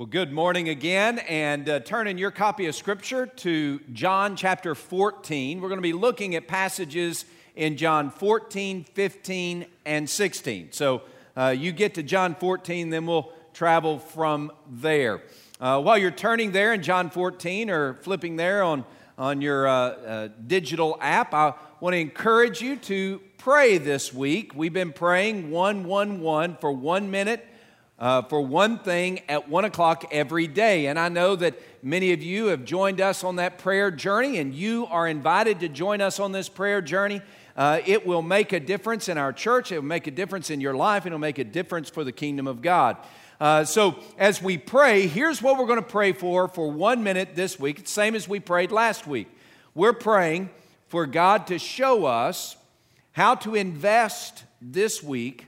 Well, good morning again, and uh, turn in your copy of Scripture to John chapter 14. We're going to be looking at passages in John 14, 15, and 16. So uh, you get to John 14, then we'll travel from there. Uh, while you're turning there in John 14 or flipping there on, on your uh, uh, digital app, I want to encourage you to pray this week. We've been praying 111 for one minute uh, for one thing at one o'clock every day. And I know that many of you have joined us on that prayer journey, and you are invited to join us on this prayer journey. Uh, it will make a difference in our church, it will make a difference in your life, it will make a difference for the kingdom of God. Uh, so, as we pray, here's what we're going to pray for for one minute this week. Same as we prayed last week. We're praying for God to show us how to invest this week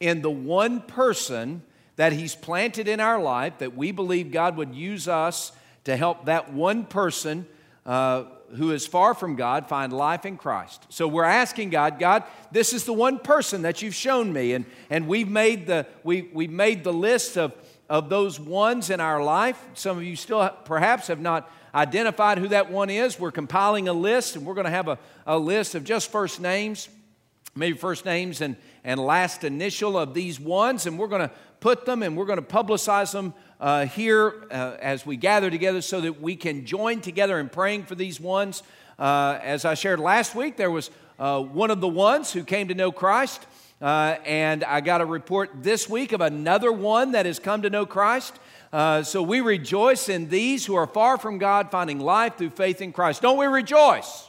in the one person that He's planted in our life that we believe God would use us to help that one person uh, who is far from God find life in Christ. So we're asking God, God, this is the one person that you've shown me. And, and we've, made the, we, we've made the list of, of those ones in our life. Some of you still perhaps have not identified who that one is. We're compiling a list, and we're going to have a, a list of just first names, maybe first names and, and last initial of these ones. And we're going to put them and we're going to publicize them uh, here uh, as we gather together so that we can join together in praying for these ones. Uh, as I shared last week, there was uh, one of the ones who came to know Christ. Uh, and I got a report this week of another one that has come to know Christ. Uh, so we rejoice in these who are far from God, finding life through faith in Christ. Don't we rejoice?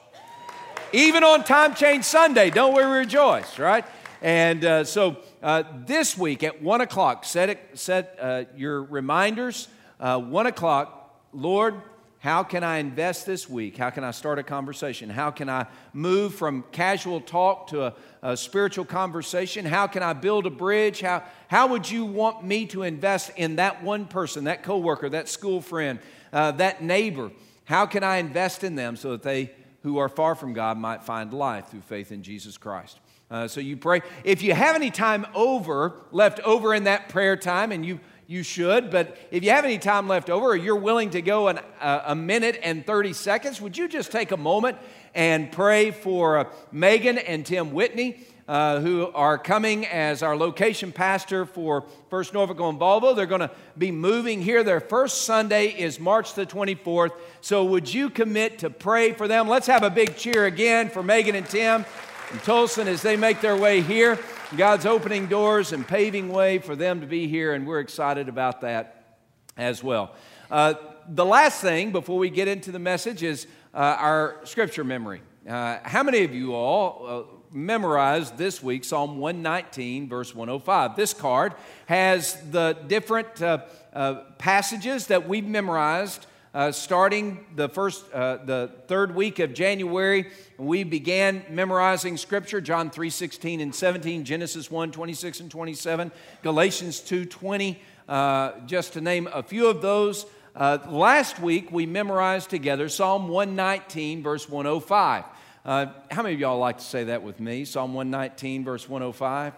Even on Time Change Sunday, don't we rejoice, right? And uh, so uh, this week at 1 o'clock, set, it, set uh, your reminders. Uh, 1 o'clock, Lord, how can I invest this week? How can I start a conversation? How can I move from casual talk to a, a spiritual conversation? How can I build a bridge? How, how would you want me to invest in that one person, that coworker, that school friend, uh, that neighbor? How can I invest in them so that they who are far from God might find life through faith in Jesus Christ? Uh, so you pray. If you have any time over, left over in that prayer time, and you, you should, but if you have any time left over or you're willing to go an, uh, a minute and 30 seconds, would you just take a moment and pray for uh, Megan and Tim Whitney? Uh, who are coming as our location pastor for First Norfolk on Volvo. They're going to be moving here. Their first Sunday is March the 24th. So, would you commit to pray for them? Let's have a big cheer again for Megan and Tim and Tolson as they make their way here. God's opening doors and paving way for them to be here, and we're excited about that as well. Uh, the last thing before we get into the message is uh, our scripture memory. Uh, how many of you all uh, memorized this week Psalm 119, verse 105? This card has the different uh, uh, passages that we've memorized uh, starting the first, uh, the third week of January, we began memorizing Scripture: John 3, 16 and 17, Genesis 1, 26 and 27, Galatians 2, 20, uh, just to name a few of those. Uh, last week we memorized together Psalm 119, verse 105. Uh, how many of y'all like to say that with me? Psalm 119, verse 105.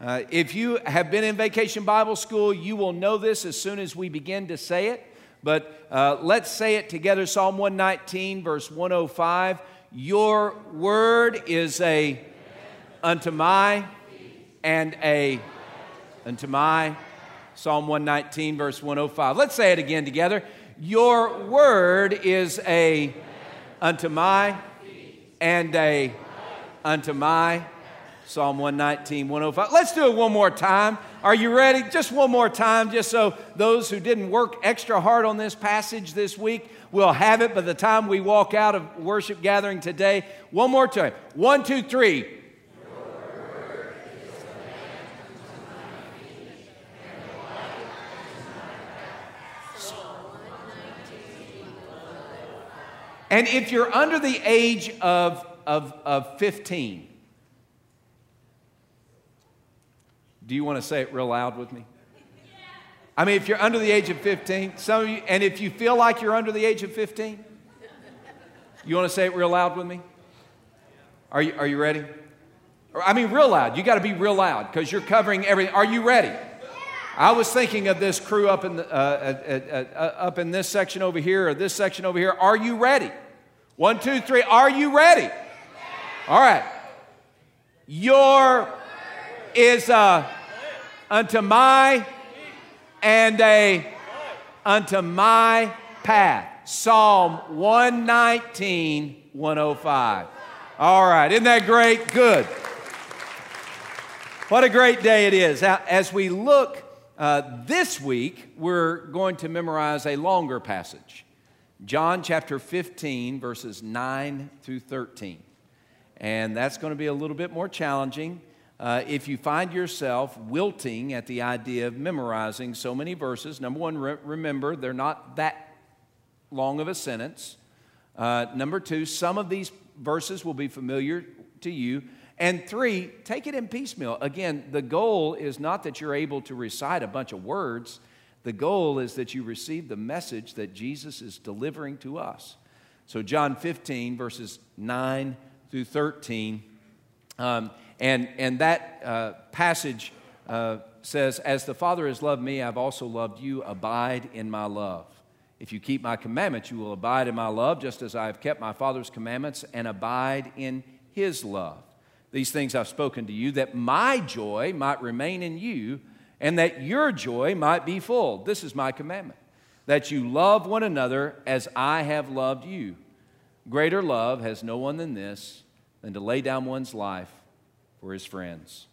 Uh, if you have been in vacation Bible school, you will know this as soon as we begin to say it. But uh, let's say it together Psalm 119, verse 105. Your word is a unto my and a unto my. Psalm 119, verse 105. Let's say it again together. Your word is a unto my and a unto my. Psalm 119, 105. Let's do it one more time. Are you ready? Just one more time, just so those who didn't work extra hard on this passage this week will have it by the time we walk out of worship gathering today. One more time. One, two, three. And if you're under the age of, of, of 15, Do you want to say it real loud with me? I mean, if you're under the age of 15, some of you, and if you feel like you're under the age of 15, you want to say it real loud with me? Are you, are you ready? I mean, real loud. You got to be real loud because you're covering everything. Are you ready? I was thinking of this crew up in, the, uh, uh, uh, up in this section over here or this section over here. Are you ready? One, two, three. Are you ready? All right. Your is uh, unto my and a unto my path. Psalm 119, 105. All right, isn't that great? Good. What a great day it is. As we look uh, this week, we're going to memorize a longer passage John chapter 15, verses 9 through 13. And that's going to be a little bit more challenging. Uh, if you find yourself wilting at the idea of memorizing so many verses, number one, re- remember they're not that long of a sentence. Uh, number two, some of these verses will be familiar to you. And three, take it in piecemeal. Again, the goal is not that you're able to recite a bunch of words, the goal is that you receive the message that Jesus is delivering to us. So, John 15, verses 9 through 13, um, and, and that uh, passage uh, says, As the Father has loved me, I've also loved you. Abide in my love. If you keep my commandments, you will abide in my love, just as I have kept my Father's commandments and abide in his love. These things I've spoken to you, that my joy might remain in you, and that your joy might be full. This is my commandment that you love one another as I have loved you. Greater love has no one than this, than to lay down one's life for his friends.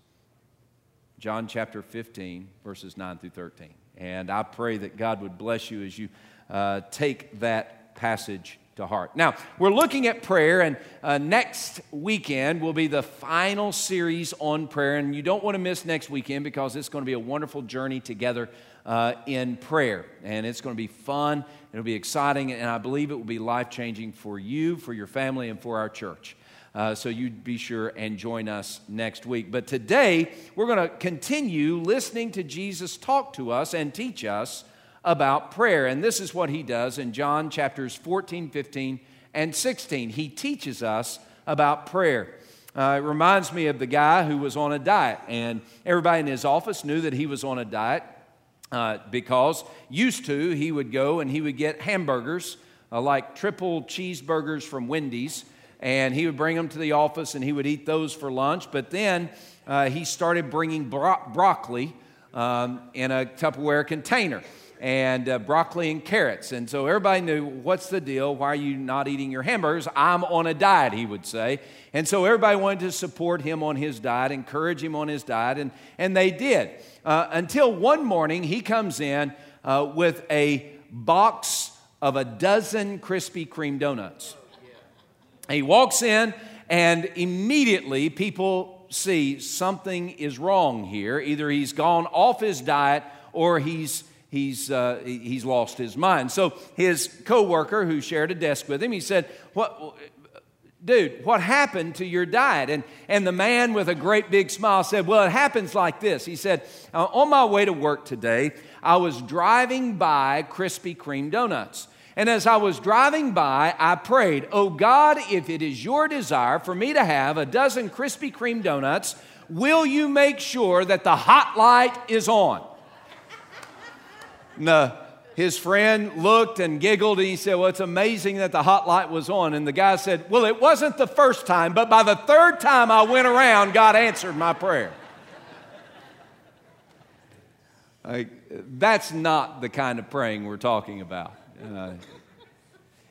John chapter 15, verses 9 through 13. And I pray that God would bless you as you uh, take that passage to heart. Now, we're looking at prayer, and uh, next weekend will be the final series on prayer. And you don't want to miss next weekend because it's going to be a wonderful journey together uh, in prayer. And it's going to be fun, it'll be exciting, and I believe it will be life changing for you, for your family, and for our church. Uh, so you'd be sure and join us next week. But today, we're going to continue listening to Jesus talk to us and teach us about prayer. And this is what he does in John chapters 14, 15, and 16. He teaches us about prayer. Uh, it reminds me of the guy who was on a diet, and everybody in his office knew that he was on a diet uh, because used to he would go and he would get hamburgers, uh, like triple cheeseburgers from Wendy's, and he would bring them to the office and he would eat those for lunch. But then uh, he started bringing bro- broccoli um, in a Tupperware container and uh, broccoli and carrots. And so everybody knew what's the deal? Why are you not eating your hamburgers? I'm on a diet, he would say. And so everybody wanted to support him on his diet, encourage him on his diet, and, and they did. Uh, until one morning, he comes in uh, with a box of a dozen Krispy Kreme donuts. He walks in, and immediately people see something is wrong here. Either he's gone off his diet or he's he's, uh, he's lost his mind. So his coworker who shared a desk with him, he said, what, dude, what happened to your diet? And, and the man with a great big smile said, well, it happens like this. He said, uh, on my way to work today, I was driving by Krispy Kreme donuts. And as I was driving by, I prayed, Oh God, if it is your desire for me to have a dozen Krispy Kreme donuts, will you make sure that the hot light is on? No. His friend looked and giggled and he said, Well, it's amazing that the hot light was on. And the guy said, Well, it wasn't the first time, but by the third time I went around, God answered my prayer. that's not the kind of praying we're talking about. Uh,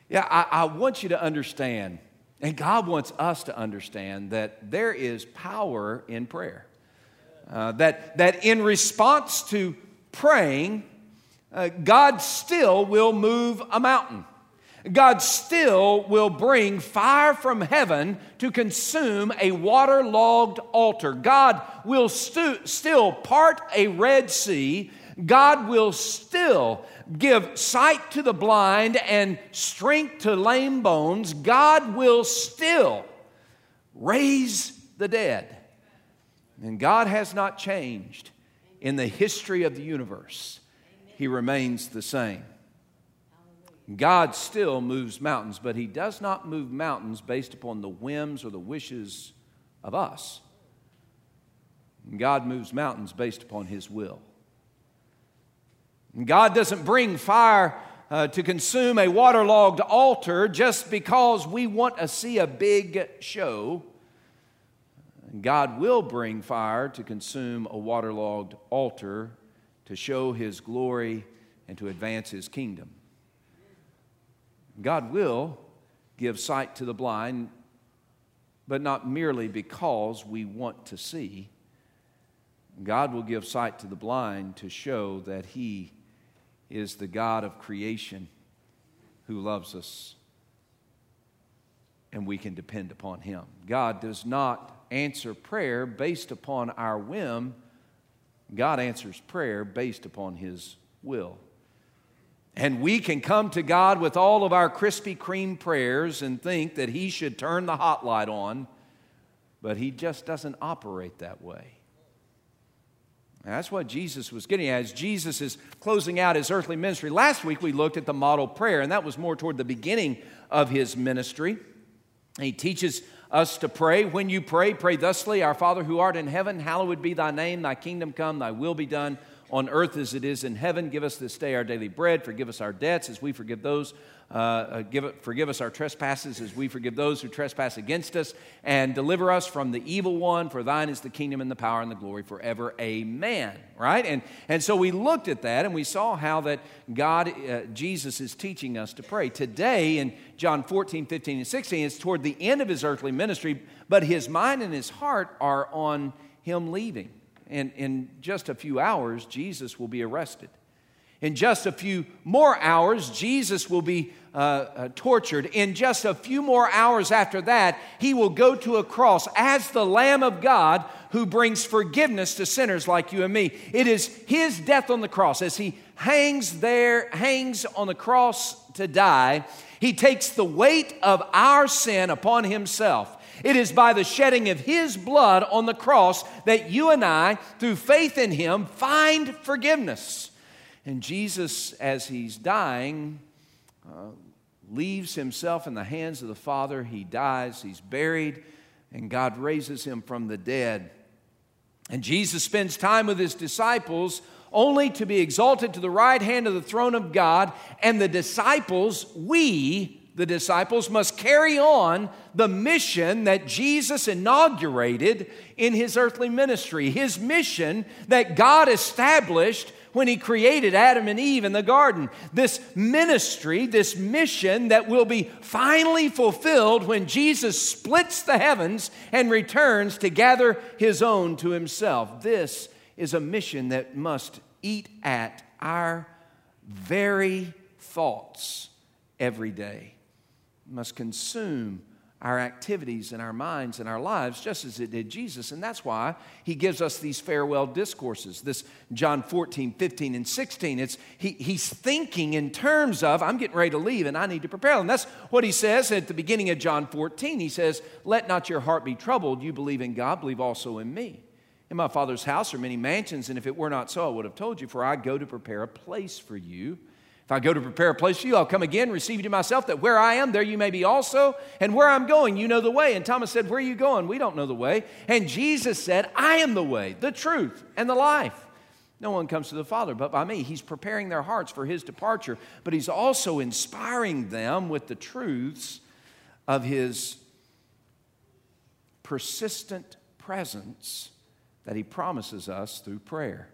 yeah, I, I want you to understand, and God wants us to understand, that there is power in prayer. Uh, that, that in response to praying, uh, God still will move a mountain. God still will bring fire from heaven to consume a waterlogged altar. God will stu- still part a Red Sea. God will still give sight to the blind and strength to lame bones. God will still raise the dead. And God has not changed in the history of the universe he remains the same. God still moves mountains, but he does not move mountains based upon the whims or the wishes of us. God moves mountains based upon his will. God doesn't bring fire uh, to consume a waterlogged altar just because we want to see a big show. God will bring fire to consume a waterlogged altar to show his glory and to advance his kingdom. God will give sight to the blind, but not merely because we want to see. God will give sight to the blind to show that he is the God of creation who loves us and we can depend upon him. God does not answer prayer based upon our whim, God answers prayer based upon his will. And we can come to God with all of our Krispy Kreme prayers and think that He should turn the hot light on, but He just doesn't operate that way. That's what Jesus was getting at as Jesus is closing out his earthly ministry. Last week we looked at the model prayer, and that was more toward the beginning of his ministry. He teaches us to pray. When you pray, pray thusly Our Father who art in heaven, hallowed be thy name, thy kingdom come, thy will be done on earth as it is in heaven. Give us this day our daily bread. Forgive us our debts as we forgive those. Uh, uh, give forgive us our trespasses as we forgive those who trespass against us. And deliver us from the evil one. For thine is the kingdom and the power and the glory forever. Amen. Right? And, and so we looked at that and we saw how that God, uh, Jesus, is teaching us to pray. Today in John 14, 15, and 16, it's toward the end of his earthly ministry, but his mind and his heart are on him leaving in, in just a few hours, Jesus will be arrested. In just a few more hours, Jesus will be uh, uh, tortured. In just a few more hours after that, he will go to a cross as the Lamb of God who brings forgiveness to sinners like you and me. It is his death on the cross as he hangs there, hangs on the cross to die. He takes the weight of our sin upon himself. It is by the shedding of His blood on the cross that you and I, through faith in Him, find forgiveness. And Jesus, as He's dying, uh, leaves Himself in the hands of the Father. He dies, He's buried, and God raises Him from the dead. And Jesus spends time with His disciples only to be exalted to the right hand of the throne of God, and the disciples, we, the disciples must carry on the mission that Jesus inaugurated in his earthly ministry, his mission that God established when he created Adam and Eve in the garden. This ministry, this mission that will be finally fulfilled when Jesus splits the heavens and returns to gather his own to himself. This is a mission that must eat at our very thoughts every day must consume our activities and our minds and our lives just as it did Jesus. And that's why he gives us these farewell discourses. This John 14, 15, and 16. It's he, he's thinking in terms of, I'm getting ready to leave and I need to prepare. And that's what he says at the beginning of John 14. He says, Let not your heart be troubled. You believe in God, believe also in me. In my Father's house are many mansions, and if it were not so, I would have told you, for I go to prepare a place for you. If I go to prepare a place for you, I'll come again, receive you to myself, that where I am, there you may be also. And where I'm going, you know the way. And Thomas said, Where are you going? We don't know the way. And Jesus said, I am the way, the truth, and the life. No one comes to the Father but by me. He's preparing their hearts for his departure, but he's also inspiring them with the truths of his persistent presence that he promises us through prayer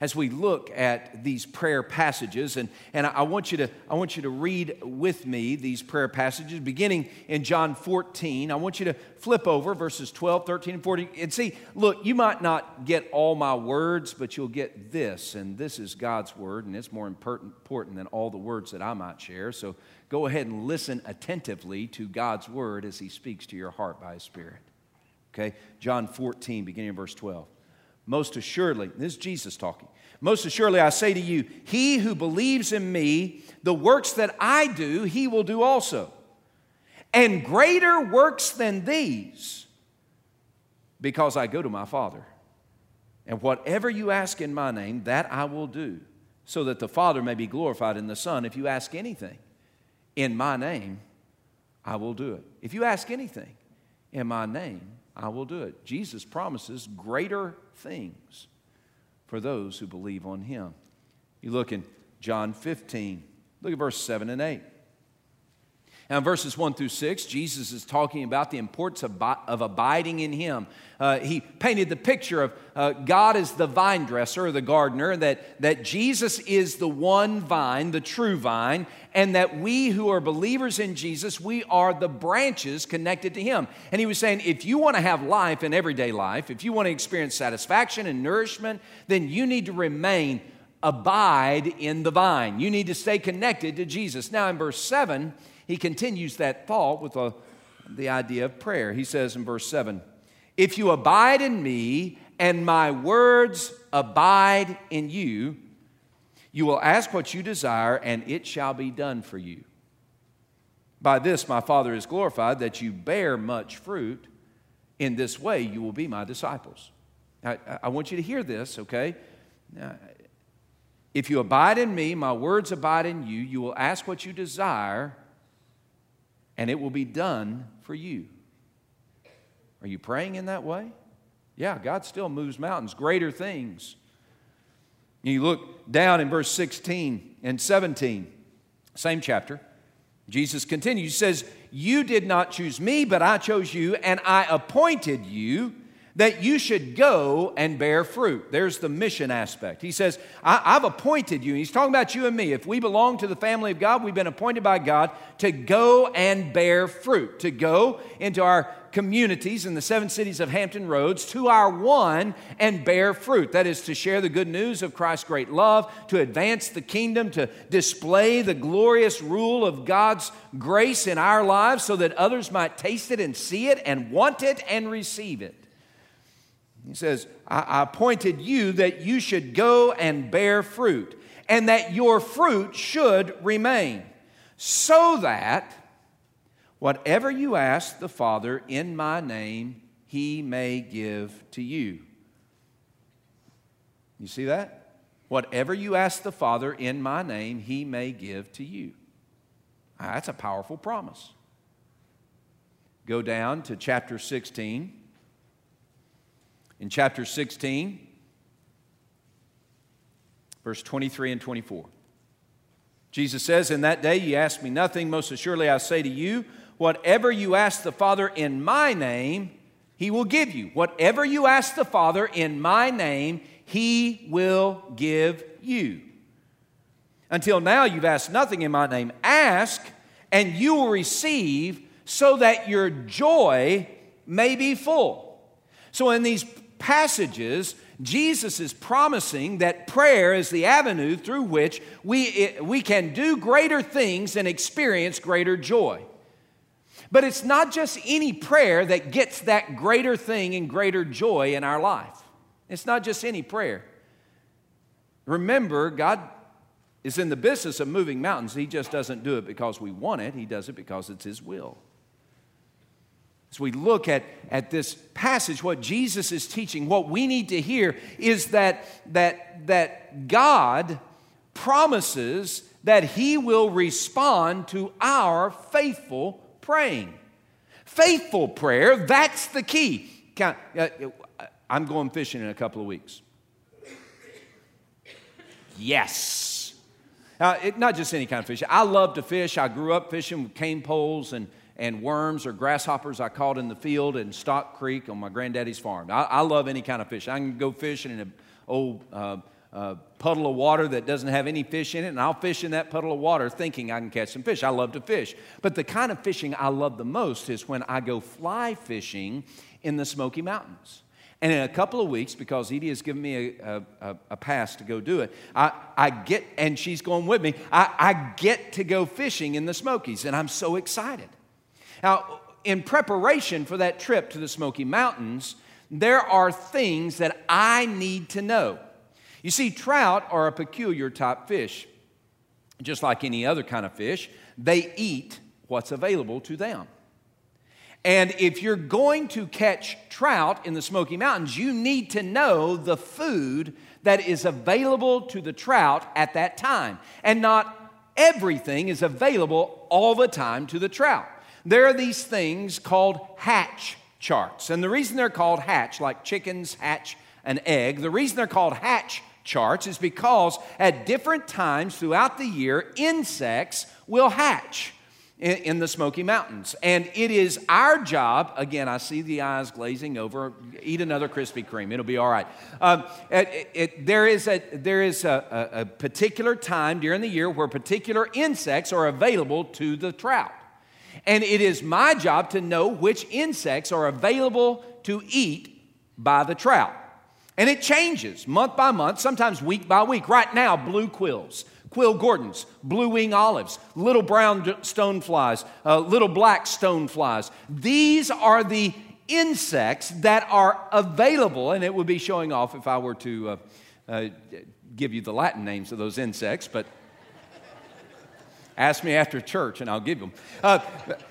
as we look at these prayer passages. And, and I, want you to, I want you to read with me these prayer passages, beginning in John 14. I want you to flip over verses 12, 13, and 14. And see, look, you might not get all my words, but you'll get this. And this is God's word, and it's more important than all the words that I might share. So go ahead and listen attentively to God's word as he speaks to your heart by his Spirit. Okay? John 14, beginning in verse 12. Most assuredly, this is Jesus talking. Most assuredly, I say to you, he who believes in me, the works that I do, he will do also. And greater works than these, because I go to my Father. And whatever you ask in my name, that I will do, so that the Father may be glorified in the Son. If you ask anything in my name, I will do it. If you ask anything in my name, I will do it. Jesus promises greater things for those who believe on him. You look in John 15, look at verse 7 and 8. Now, in verses 1 through 6, Jesus is talking about the importance of, of abiding in Him. Uh, he painted the picture of uh, God as the vine dresser or the gardener, that, that Jesus is the one vine, the true vine, and that we who are believers in Jesus, we are the branches connected to Him. And He was saying, if you want to have life in everyday life, if you want to experience satisfaction and nourishment, then you need to remain abide in the vine. You need to stay connected to Jesus. Now, in verse 7, he continues that thought with a, the idea of prayer. He says in verse 7 If you abide in me and my words abide in you, you will ask what you desire, and it shall be done for you. By this my Father is glorified, that you bear much fruit. In this way you will be my disciples. I, I want you to hear this, okay? Now, if you abide in me, my words abide in you, you will ask what you desire, and it will be done for you. Are you praying in that way? Yeah, God still moves mountains, greater things. You look down in verse 16 and 17, same chapter. Jesus continues, He says, You did not choose me, but I chose you, and I appointed you that you should go and bear fruit. There's the mission aspect. He says, I, have appointed you. And he's talking about you and me. If we belong to the family of God, we've been appointed by God to go and bear fruit, to go into our communities in the seven cities of Hampton Roads to our one and bear fruit. That is to share the good news of Christ's great love, to advance the kingdom, to display the glorious rule of God's grace in our lives so that others might taste it and see it and want it and receive it. He says, I, appointed you that you should go and bear fruit, and that your fruit should remain, so that whatever you ask the Father in my name, he may give to you. You see that? Whatever you ask the Father in my name, he may give to you. That's a powerful promise. Go down to chapter 16 in chapter 16, verse 23 and 24. Jesus says, In that day you ask me nothing, most assuredly I say to you, whatever you ask the Father in my name, he will give you. Whatever you ask the Father in my name, he will give you. Until now, you've asked nothing in my name. Ask, and you will receive, so that your joy may be full. So, in these passages, Jesus is promising that prayer is the avenue through which we, we can do greater things and experience greater joy. But it's not just any prayer that gets that greater thing and greater joy in our life. It's not just any prayer. Remember, God is in the business of moving mountains. He just doesn't do it because we want it, He does it because it's His will. As we look at, at this passage, what Jesus is teaching, what we need to hear is that, that, that God promises that He will respond to our faithful praying. Faithful prayer, that's the key. Uh, I'm going fishing in a couple of weeks. Yes. Uh, it, not just any kind of fish. I love to fish. I grew up fishing with cane poles and and worms or grasshoppers I caught in the field in Stock Creek on my granddaddy's farm. I, I love any kind of fish. I can go fishing in an old uh, uh, puddle of water that doesn't have any fish in it, and I'll fish in that puddle of water thinking I can catch some fish. I love to fish. But the kind of fishing I love the most is when I go fly fishing in the Smoky Mountains. And in a couple of weeks, because Edie has given me a, a, a, pass to go do it, I, I get, and she's going with me, I, I get to go fishing in the Smokies, and I'm so excited. Now, in preparation for that trip to the Smoky Mountains, there are things that I need to know. You see, trout are a peculiar type fish. Just like any other kind of fish, they eat what's available to them. And if you're going to catch trout in the Smoky Mountains, you need to know the food that is available to the trout at that time. And not everything is available all the time to the trout there are these things called hatch charts. And the reason they're called hatch, like chickens hatch an egg, the reason they're called hatch charts is because at different times throughout the year, insects will hatch in, the Smoky Mountains. And it is our job, again, I see the eyes glazing over, eat another Krispy Kreme, it'll be all right. Um, it, it, there is, a, there is a, a particular time during the year where particular insects are available to the trout. And it is my job to know which insects are available to eat by the trout. And it changes month by month, sometimes week by week. Right now, blue quills, quill gordons, blue wing olives, little brown stoneflies, uh, little black stoneflies. These are the insects that are available, and it would be showing off if I were to uh, uh, give you the Latin names of those insects, but Ask me after church and I'll give them. Uh,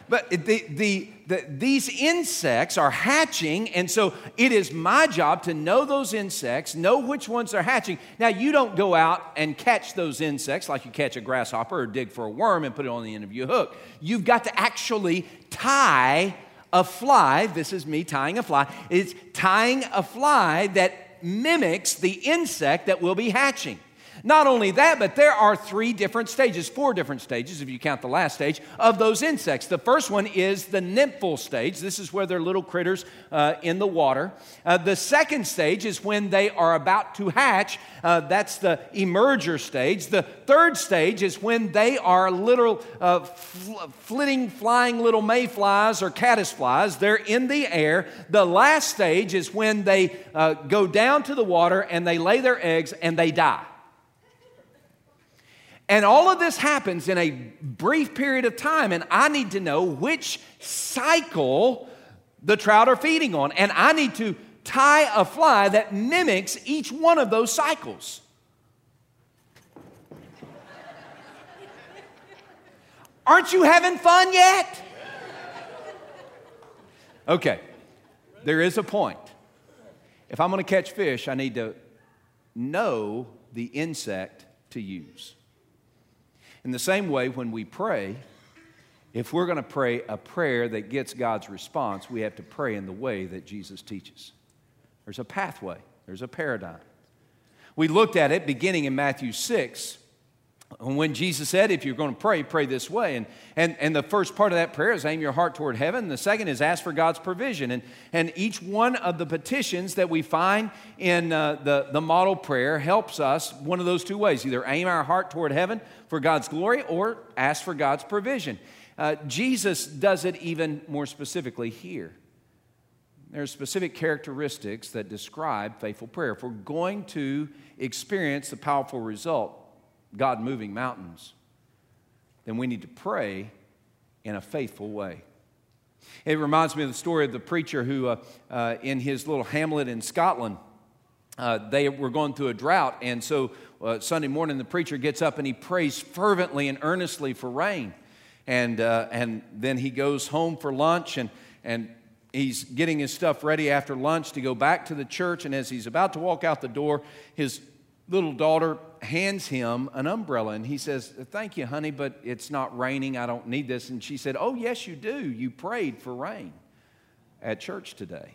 but the, the, the, these insects are hatching, and so it is my job to know those insects, know which ones are hatching. Now, you don't go out and catch those insects like you catch a grasshopper or dig for a worm and put it on the end of your hook. You've got to actually tie a fly. This is me tying a fly. It's tying a fly that mimics the insect that will be hatching. Not only that, but there are three different stages, four different stages, if you count the last stage, of those insects. The first one is the nymphal stage. This is where they're little critters uh, in the water. Uh, the second stage is when they are about to hatch. Uh, that's the emerger stage. The third stage is when they are little uh, fl- flitting, flying little mayflies or caddisflies. They're in the air. The last stage is when they uh, go down to the water and they lay their eggs and they die. And all of this happens in a brief period of time, and I need to know which cycle the trout are feeding on. And I need to tie a fly that mimics each one of those cycles. Aren't you having fun yet? Okay, there is a point. If I'm to catch fish, I need to know the insect to use. In the same way, when we pray, if we're going to pray a prayer that gets God's response, we have to pray in the way that Jesus teaches. There's a pathway, there's a paradigm. We looked at it beginning in Matthew 6 when Jesus said, if you're going to pray, pray this way. And, and, and the first part of that prayer is aim your heart toward heaven. The second is ask for God's provision. And, and each one of the petitions that we find in uh, the, the model prayer helps us one of those two ways either aim our heart toward heaven for God's glory or ask for God's provision. Uh, Jesus does it even more specifically here. There are specific characteristics that describe faithful prayer. If we're going to experience the powerful result, God moving mountains, then we need to pray in a faithful way. It reminds me of the story of the preacher who, uh, uh, in his little hamlet in Scotland, uh, they were going through a drought. And so uh, Sunday morning, the preacher gets up and he prays fervently and earnestly for rain. And, uh, and then he goes home for lunch and, and he's getting his stuff ready after lunch to go back to the church. And as he's about to walk out the door, his little daughter hands him an umbrella and he says, Thank you, honey, but it's not raining. I don't need this. And she said, Oh, yes, you do. You prayed for rain at church today.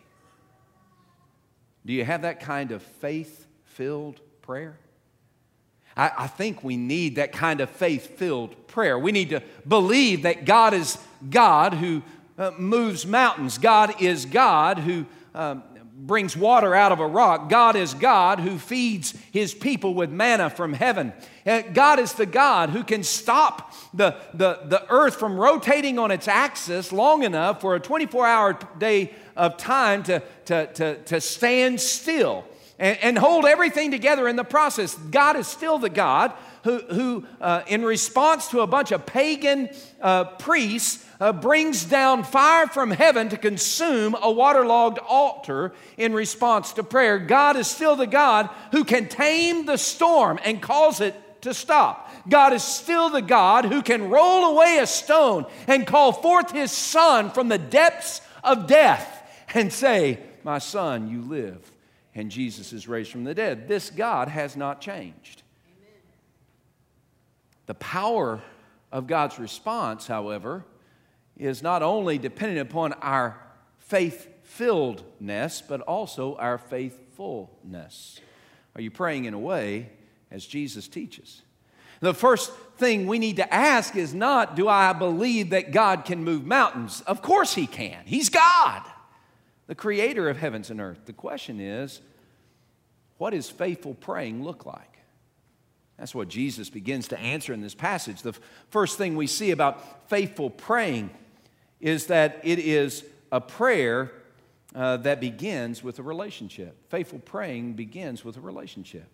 Do you have that kind of faith filled prayer? I, I, think we need that kind of faith filled prayer. We need to believe that God is God who uh, moves mountains, God is God who um, brings water out of a rock. God is God who feeds his people with manna from heaven. Uh, God is the God who can stop the, the, the earth from rotating on its axis long enough for a 24 hour day of time to, to, to, to stand still and, and hold everything together in the process. God is still the God who, who uh, in response to a bunch of pagan uh, priests, uh, brings down fire from heaven to consume a waterlogged altar in response to prayer. God is still the God who can tame the storm and cause it to stop. God is still the God who can roll away a stone and call forth his son from the depths of death and say, My son, you live. And Jesus is raised from the dead. This God has not changed. The power of God's response, however, is not only dependent upon our faith filledness, but also our faithfulness. Are you praying in a way as Jesus teaches? The first thing we need to ask is not, do I believe that God can move mountains? Of course He can. He's God, the creator of heavens and earth. The question is, what does faithful praying look like? That's what Jesus begins to answer in this passage. The first thing we see about faithful praying is that it is a prayer uh, that begins with a relationship. Faithful praying begins with a relationship.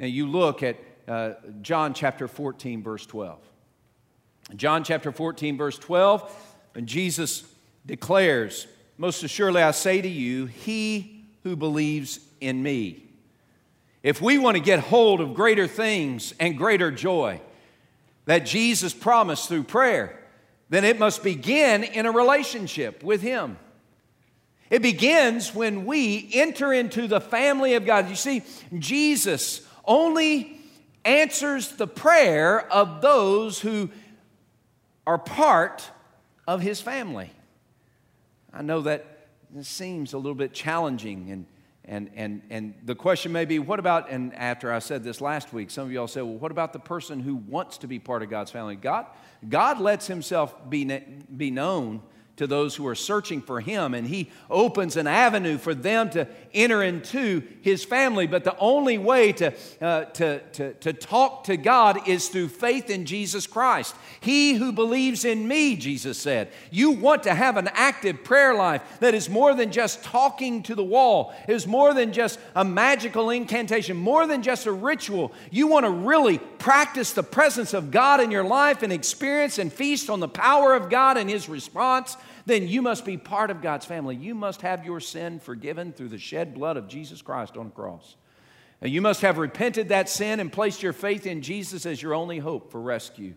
Now, you look at uh, John chapter 14, verse 12. John chapter 14, verse 12, and Jesus declares, Most assuredly I say to you, he who believes in me. If we want to get hold of greater things and greater joy that Jesus promised through prayer, then it must begin in a relationship with Him. It begins when we enter into the family of God. You see, Jesus only answers the prayer of those who are part of His family. I know that seems a little bit challenging and and, and, and the question may be, what about, and after I said this last week, some of y'all said, well, what about the person who wants to be part of God's family? God, God lets himself be, be known to those who are searching for Him, and He opens an avenue for them to enter into His family. But the only way to, uh, to, to, to talk to God is through faith in Jesus Christ. He who believes in me, Jesus said. You want to have an active prayer life that is more than just talking to the wall, is more than just a magical incantation, more than just a ritual. You want to really practice the presence of God in your life and experience and feast on the power of God and His response then you must be part of God's family. You must have your sin forgiven through the shed blood of Jesus Christ on the cross. And you must have repented that sin and placed your faith in Jesus as your only hope for rescue.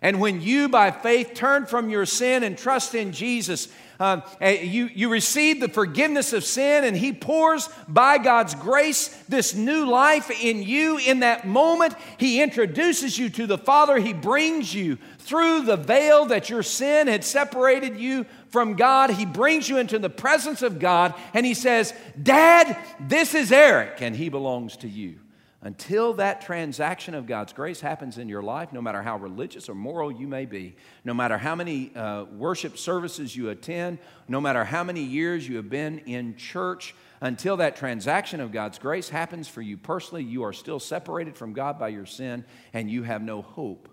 And when you, by faith, turn from your sin and trust in Jesus, uh, eh, you, you receive the forgiveness of sin, and He pours by God's grace this new life in you. In that moment, He introduces you to the Father. He brings you through the veil that your sin had separated you from God. He brings you into the presence of God, and He says, Dad, this is Eric, and he belongs to you. Until that transaction of God's grace happens in your life, no matter how religious or moral you may be, no matter how many uh, worship services you attend, no matter how many years you have been in church, until that transaction of God's grace happens for you personally, you are still separated from God by your sin and you have no hope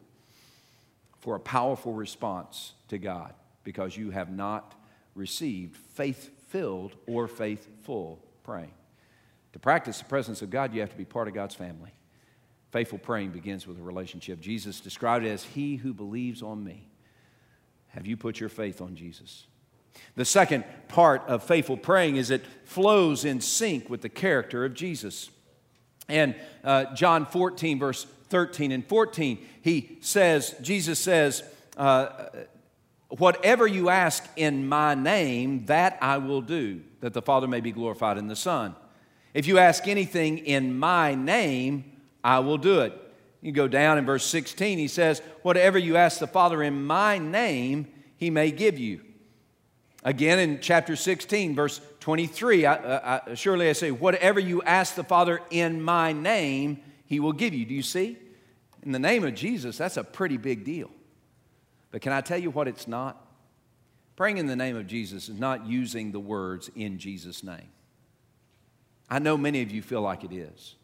for a powerful response to God because you have not received faith filled or faithful praying. To practice the presence of God, you have to be part of God's family. Faithful praying begins with a relationship. Jesus described it as He who believes on me. Have you put your faith on Jesus? The second part of faithful praying is it flows in sync with the character of Jesus. And uh, John 14, verse 13 and 14, he says, Jesus says, uh, Whatever you ask in my name, that I will do, that the Father may be glorified in the Son. If you ask anything in my name, I will do it. You go down in verse 16, he says, Whatever you ask the Father in my name, he may give you. Again in chapter 16, verse 23, I, I, surely I say, Whatever you ask the Father in my name, he will give you. Do you see? In the name of Jesus, that's a pretty big deal. But can I tell you what it's not? Praying in the name of Jesus is not using the words in Jesus' name. I know many of you feel like it is.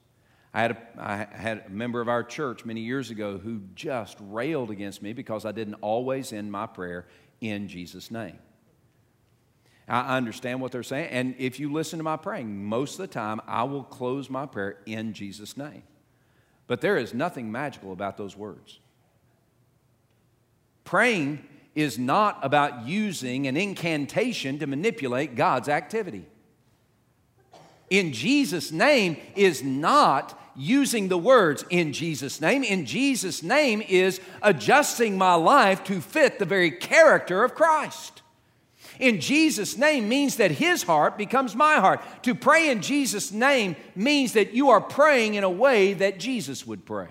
I had, a, I had a member of our church many years ago who just railed against me because I didn't always end my prayer in Jesus' name. I understand what they're saying, and if you listen to my praying, most of the time I will close my prayer in Jesus' name. But there is nothing magical about those words. Praying is not about using an incantation to manipulate God's activity in Jesus' name is not using the words in Jesus' name. In Jesus' name is adjusting my life to fit the very character of Christ. In Jesus' name means that His heart becomes my heart. To pray in Jesus' name means that you are praying in a way that Jesus would pray.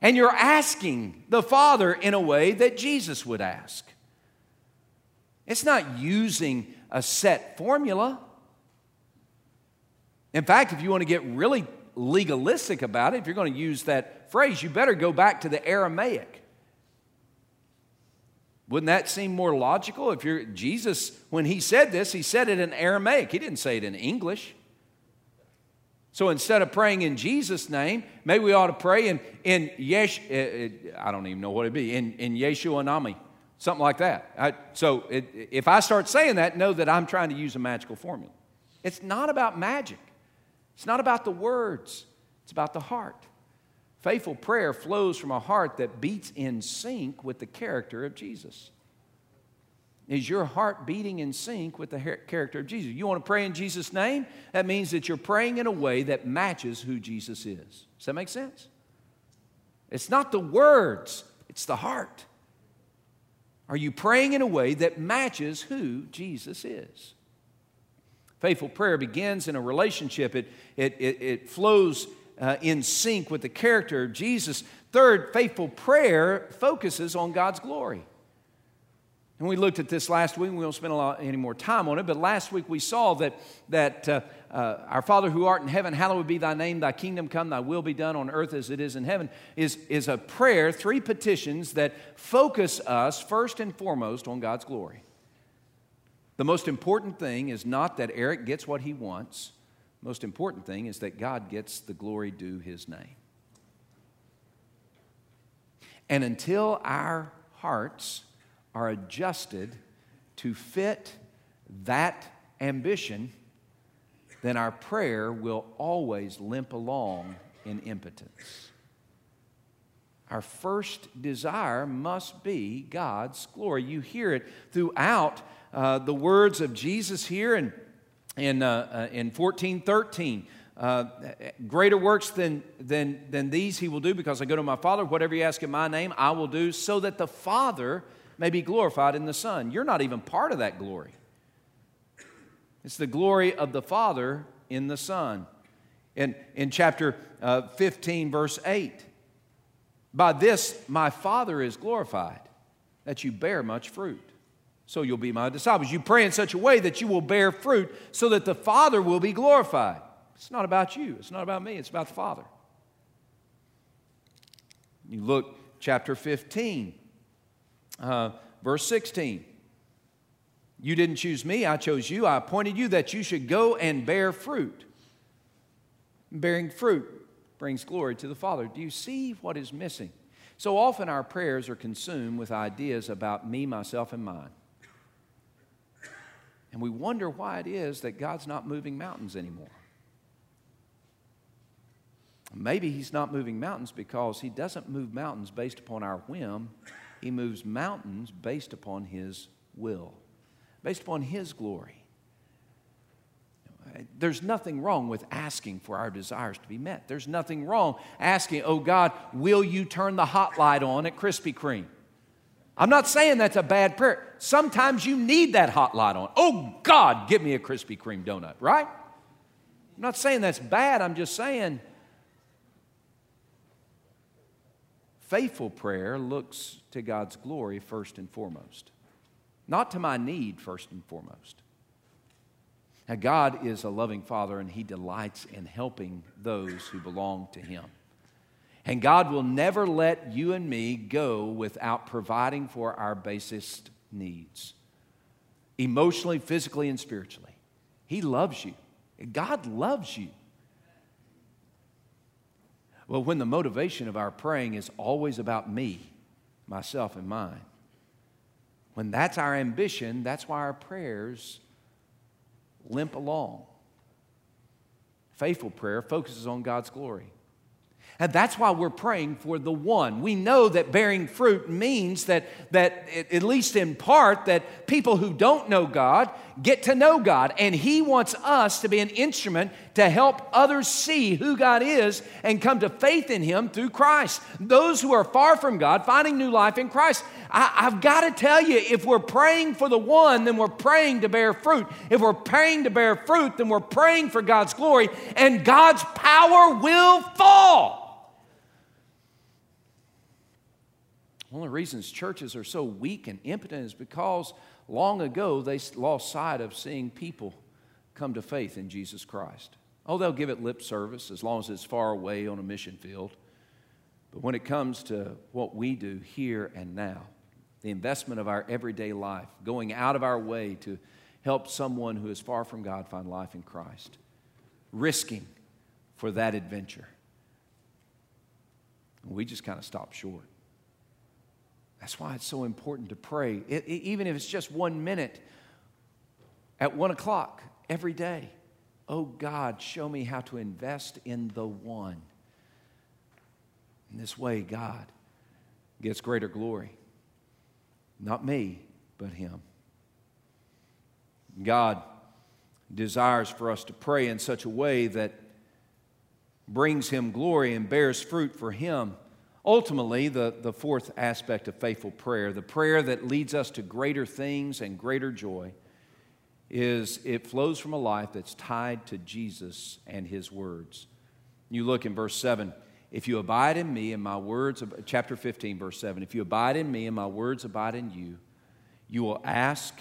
And you're asking the Father in a way that Jesus would ask. It's not using a set formula. In fact, if you want to get really legalistic about it, if you're going to use that phrase, you better go back to the Aramaic. Wouldn't that seem more logical? If you're Jesus, when he said this, he said it in Aramaic. He didn't say it in English. So instead of praying in Jesus' name, maybe we ought to pray in, in Yesh, uh, uh, I don't even know what it'd be, in, in Yeshua Nami, something like that. I, so it, if I start saying that, know that I'm trying to use a magical formula. It's not about magic, it's not about the words, it's about the heart. Faithful prayer flows from a heart that beats in sync with the character of Jesus. Is your heart beating in sync with the character of Jesus? You want to pray in Jesus' name? That means that you're praying in a way that matches who Jesus is. Does that make sense? It's not the words, it's the heart. Are you praying in a way that matches who Jesus is? Faithful prayer begins in a relationship, it, it, it, it flows uh, in sync with the character of Jesus. Third, faithful prayer focuses on God's glory. And we looked at this last week. We won't spend a lot, any more time on it. But last week we saw that, that uh, uh, our Father who art in heaven, hallowed be thy name, thy kingdom come, thy will be done on earth as it is in heaven, is, is a prayer, three petitions that focus us first and foremost on God's glory. The most important thing is not that Eric gets what he wants. The most important thing is that God gets the glory due his name. And until our hearts are adjusted to fit that ambition, then our prayer will always limp along in impotence. Our first desire must be God's glory. You hear it throughout uh, the words of Jesus here in, in, uh, uh, in 1413. Uh, greater works than, than, than these he will do because I go to my Father. Whatever you ask in my name, I will do, so that the Father may be glorified in the Son. You're not even part of that glory. It's the glory of the Father in the Son. And in chapter uh, 15, verse 8, by this my Father is glorified, that you bear much fruit. So you'll be my disciples. You pray in such a way that you will bear fruit so that the Father will be glorified. It's not about you, it's not about me, it's about the Father. You look, chapter 15, uh, verse 16. You didn't choose me, I chose you. I appointed you that you should go and bear fruit. Bearing fruit brings glory to the Father. Do you see what is missing? So often our prayers are consumed with ideas about me, myself, and mine. And we wonder why it is that God's not moving mountains anymore. Maybe He's not moving mountains because He doesn't move mountains based upon our whim, he moves mountains based upon His will, based upon His glory. There's nothing wrong with asking for our desires to be met. There's nothing wrong asking, oh God, will you turn the hot light on at Krispy Kreme? I'm not saying that's a bad prayer. Sometimes you need that hot light on. Oh God, give me a Krispy Kreme donut, right? I'm not saying that's bad. I'm just saying Faithful prayer looks to God's glory first and foremost, not to my need first and foremost. Now, God is a loving Father, and He delights in helping those who belong to Him. And God will never let you and me go without providing for our basest needs emotionally, physically, and spiritually. He loves you. God loves you. Well, when the motivation of our praying is always about me, myself, and mine, when that's our ambition, that's why our prayers limp along. Faithful prayer focuses on God's glory. And that's why we're praying for the one. We know that bearing fruit means that, that, at least in part, that people who don't know God get to know God. And He wants us to be an instrument to help others see who God is and come to faith in Him through Christ. Those who are far from God, finding new life in Christ. I, I've got to tell you, if we're praying for the one, then we're praying to bear fruit. If we're praying to bear fruit, then we're praying for God's glory, and God's power will fall. One of the reasons churches are so weak and impotent is because long ago they lost sight of seeing people come to faith in Jesus Christ. Oh, they'll give it lip service as long as it's far away on a mission field. But when it comes to what we do here and now, the investment of our everyday life, going out of our way to help someone who is far from God find life in Christ, risking for that adventure, we just kind of stop short. That's why it's so important to pray, it, it, even if it's just one minute at one o'clock every day. Oh God, show me how to invest in the one. In this way, God gets greater glory. Not me, but Him. God desires for us to pray in such a way that brings Him glory and bears fruit for Him. Ultimately, the, the fourth aspect of faithful prayer, the prayer that leads us to greater things and greater joy, is it flows from a life that's tied to Jesus and His words. You look in verse 7 if you abide in me and my words, chapter 15, verse 7, if you abide in me and my words abide in you, you will ask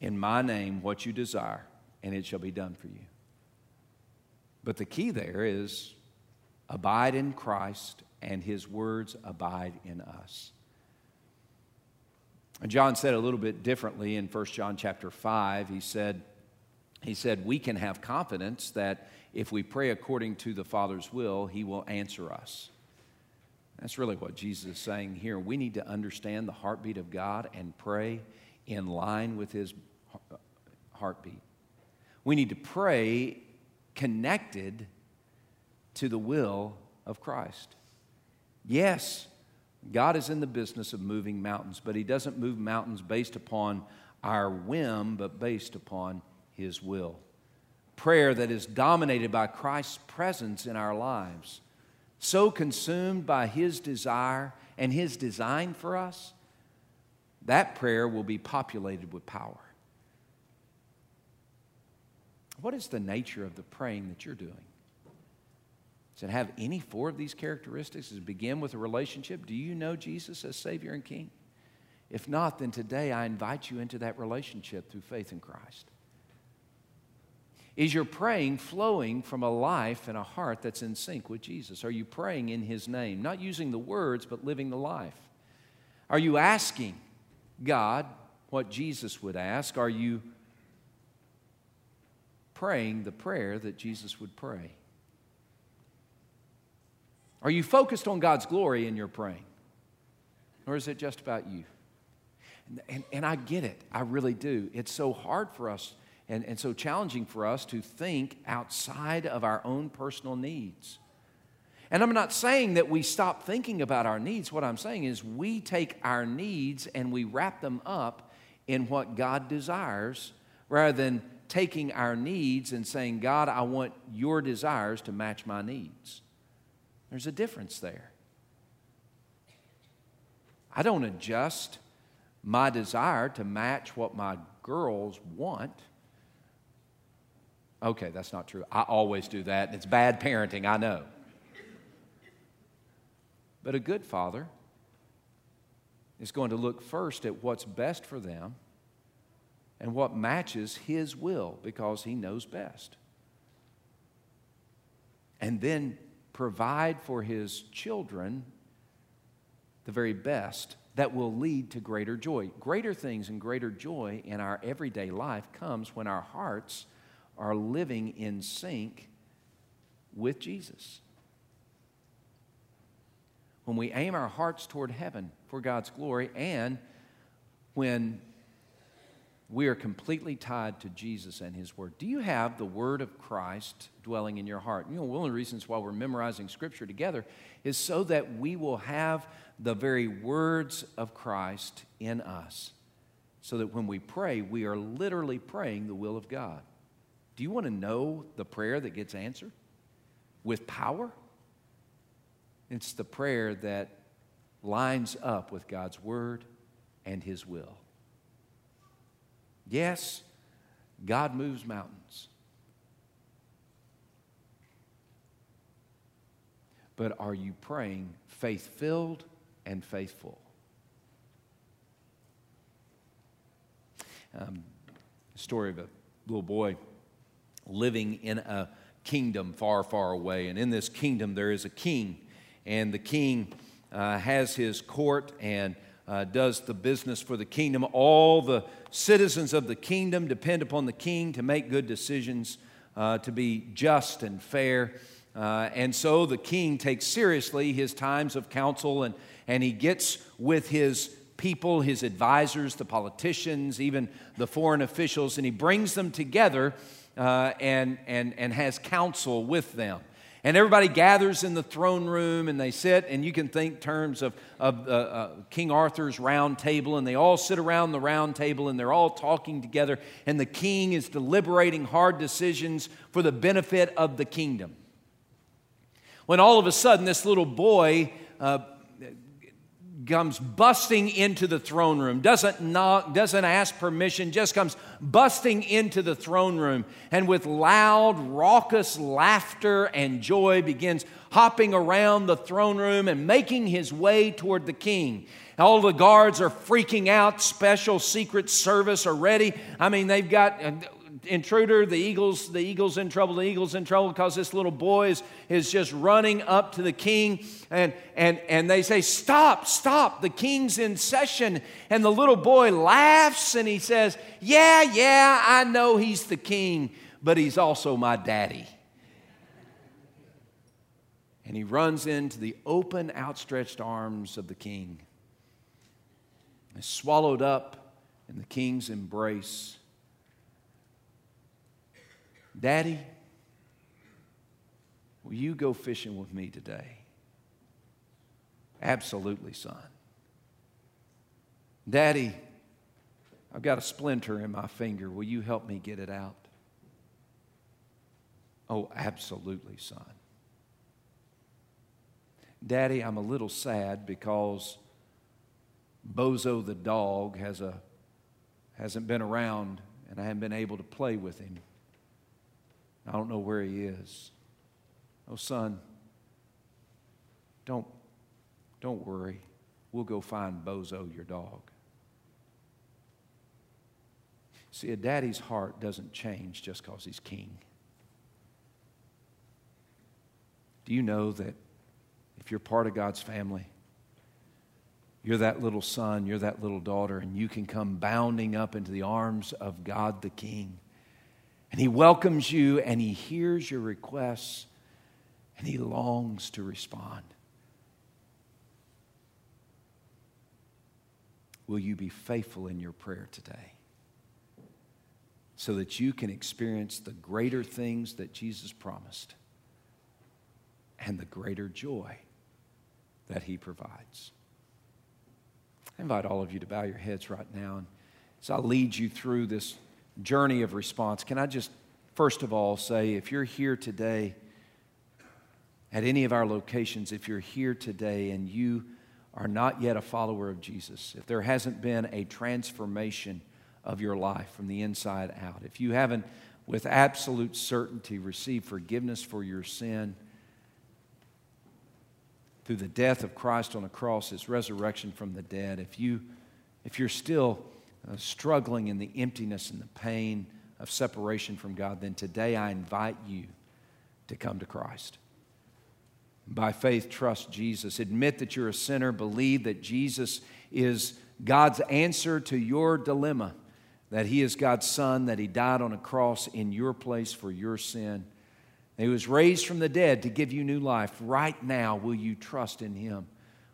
in my name what you desire, and it shall be done for you. But the key there is abide in Christ, and his words abide in us. John said a little bit differently in 1 John chapter 5. He said, he said, We can have confidence that if we pray according to the Father's will, He will answer us. That's really what Jesus is saying here. We need to understand the heartbeat of God and pray in line with His heartbeat. We need to pray connected to the will of Christ. Yes, God is in the business of moving mountains, but He doesn't move mountains based upon our whim, but based upon His will prayer that is dominated by Christ's presence in our lives, so consumed by His desire and His design for us, that prayer will be populated with power. What is the nature of the praying that you're doing? It have any four of these characteristics? Does it begin with a relationship? Do you know Jesus as Savior and King? If not, then today I invite you into that relationship through faith in Christ. Is your praying flowing from a life and a heart that's in sync with Jesus? Are you praying in His name? Not using the words, but living the life. Are you asking God what Jesus would ask? Are you praying the prayer that Jesus would pray? Are you focused on God's glory in your praying? Or is it just about you? And, and, and I get it, I really do. It's so hard for us and, and so challenging for us to think outside of our own personal needs. And I'm not saying that we stop thinking about our needs. What I'm saying is we take our needs and we wrap them up in what God desires rather than taking our needs and saying, God, I want your desires to match my needs. There's a difference there. I don't adjust my desire to match what my girls want. Okay, that's not true. I always do that. It's bad parenting, I know. But a good father is going to look first at what's best for them and what matches his will because he knows best. And then provide for his children the very best that will lead to greater joy. Greater things and greater joy in our everyday life comes when our hearts are living in sync with Jesus. When we aim our hearts toward heaven for God's glory, and when we are completely tied to Jesus and His Word. Do you have the Word of Christ dwelling in your heart? You know, one of the reasons why we're memorizing Scripture together is so that we will have the very words of Christ in us. So that when we pray, we are literally praying the will of God. Do you want to know the prayer that gets answered with power? It's the prayer that lines up with God's word and his will. Yes, God moves mountains. But are you praying faith filled and faithful? Um, story of a little boy living in a kingdom far, far away. And in this kingdom, there is a king, and the king uh, has his court and uh, does the business for the kingdom. All the citizens of the kingdom depend upon the king to make good decisions, uh, to be just and fair. Uh, and so the king takes seriously his times of counsel and, and he gets with his people, his advisors, the politicians, even the foreign officials, and he brings them together uh, and, and, and has counsel with them. And everybody gathers in the throne room and they sit, and you can think terms of, of uh, uh, King Arthur's round table, and they all sit around the round table and they're all talking together, and the king is deliberating hard decisions for the benefit of the kingdom. When all of a sudden, this little boy uh, comes busting into the throne room, doesn't knock, doesn't ask permission, just comes busting into the throne room, and with loud, raucous laughter and joy begins hopping around the throne room and making his way toward the king. All the guards are freaking out. Special Secret Service are ready. I mean, they've got intruder, the eagle's, the eagle's in trouble, the eagle's in trouble because this little boy is, is just running up to the king. And, and, and they say, Stop, stop, the king's in session. And the little boy laughs and he says, Yeah, yeah, I know he's the king, but he's also my daddy. And he runs into the open, outstretched arms of the king. Is swallowed up in the king's embrace. Daddy, will you go fishing with me today? Absolutely, son. Daddy, I've got a splinter in my finger. Will you help me get it out? Oh, absolutely, son. Daddy, I'm a little sad because Bozo the dog has a, hasn't been around and I haven't been able to play with him. I don't know where he is. Oh, son, don't, don't worry. We'll go find Bozo, your dog. See, a daddy's heart doesn't change just because he's king. Do you know that if you're part of God's family, you're that little son, you're that little daughter, and you can come bounding up into the arms of God the King and He welcomes you and He hears your requests and He longs to respond. Will you be faithful in your prayer today so that you can experience the greater things that Jesus promised and the greater joy that He provides? I invite all of you to bow your heads right now. And as I lead you through this journey of response, can I just first of all say if you're here today at any of our locations, if you're here today and you are not yet a follower of Jesus, if there hasn't been a transformation of your life from the inside out, if you haven't with absolute certainty received forgiveness for your sin through the death of Christ on the cross, his resurrection from the dead, if you if you're still uh, struggling in the emptiness and the pain of separation from God, then today I invite you to come to Christ. By faith, trust Jesus. Admit that you're a sinner. Believe that Jesus is God's answer to your dilemma, that He is God's Son, that He died on a cross in your place for your sin. He was raised from the dead to give you new life. Right now, will you trust in Him?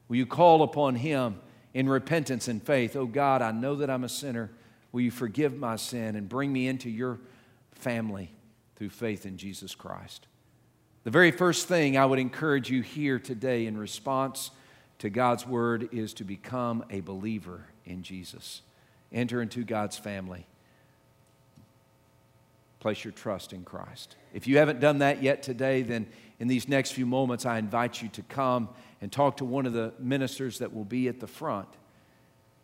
Will you call upon Him? In repentance and faith. Oh God, I know that I'm a sinner. Will you forgive my sin and bring me into your family through faith in Jesus Christ? The very first thing I would encourage you here today in response to God's word is to become a believer in Jesus. Enter into God's family. Place your trust in Christ. If you haven't done that yet today, then in these next few moments, I invite you to come and talk to one of the ministers that will be at the front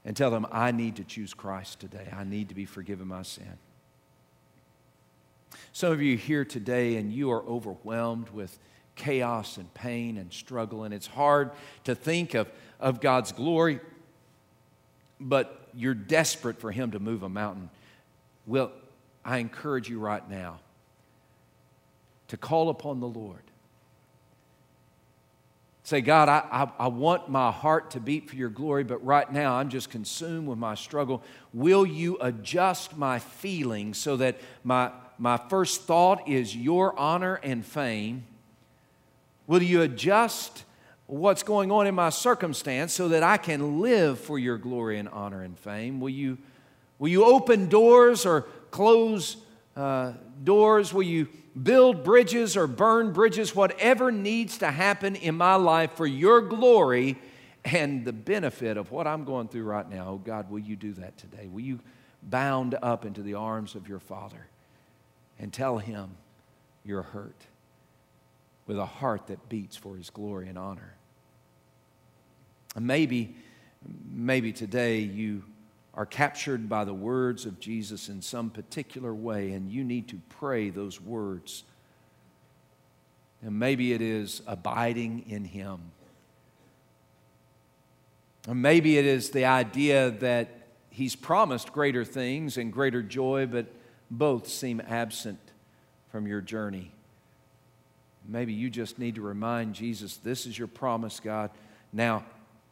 and tell them, I need to choose Christ today. I need to be forgiven my sin. Some of you here today and you are overwhelmed with chaos and pain and struggle, and it's hard to think of, of God's glory, but you're desperate for Him to move a mountain. Well, I encourage you right now to call upon the Lord. Say, God, I, I, I, want my heart to beat for your glory, but right now I'm just consumed with my struggle. Will you adjust my feelings so that my, my first thought is your honor and fame? Will you adjust what's going on in my circumstance so that I can live for your glory and honor and fame? Will you, will you open doors or close uh, doors? Will you build bridges or burn bridges? Whatever needs to happen in my life for your glory and the benefit of what I'm going through right now, oh God, will you do that today? Will you bound up into the arms of your Father and tell him you're hurt with a heart that beats for his glory and honor? And maybe, maybe today you are captured by the words of Jesus in some particular way, and you need to pray those words. And maybe it is abiding in Him. Or maybe it is the idea that He's promised greater things and greater joy, but both seem absent from your journey. Maybe you just need to remind Jesus, This is your promise, God. Now,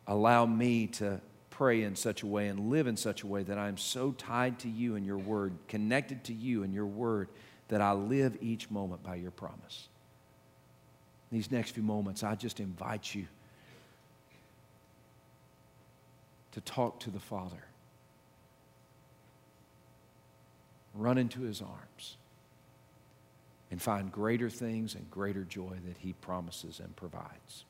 allow me to pray in such a way and live in such a way that I'm so tied to you and your word, connected to you and your word, that I live each moment by your promise. These next few moments, I just invite you to talk to the Father. Run into his arms and find greater things and greater joy that he promises and provides.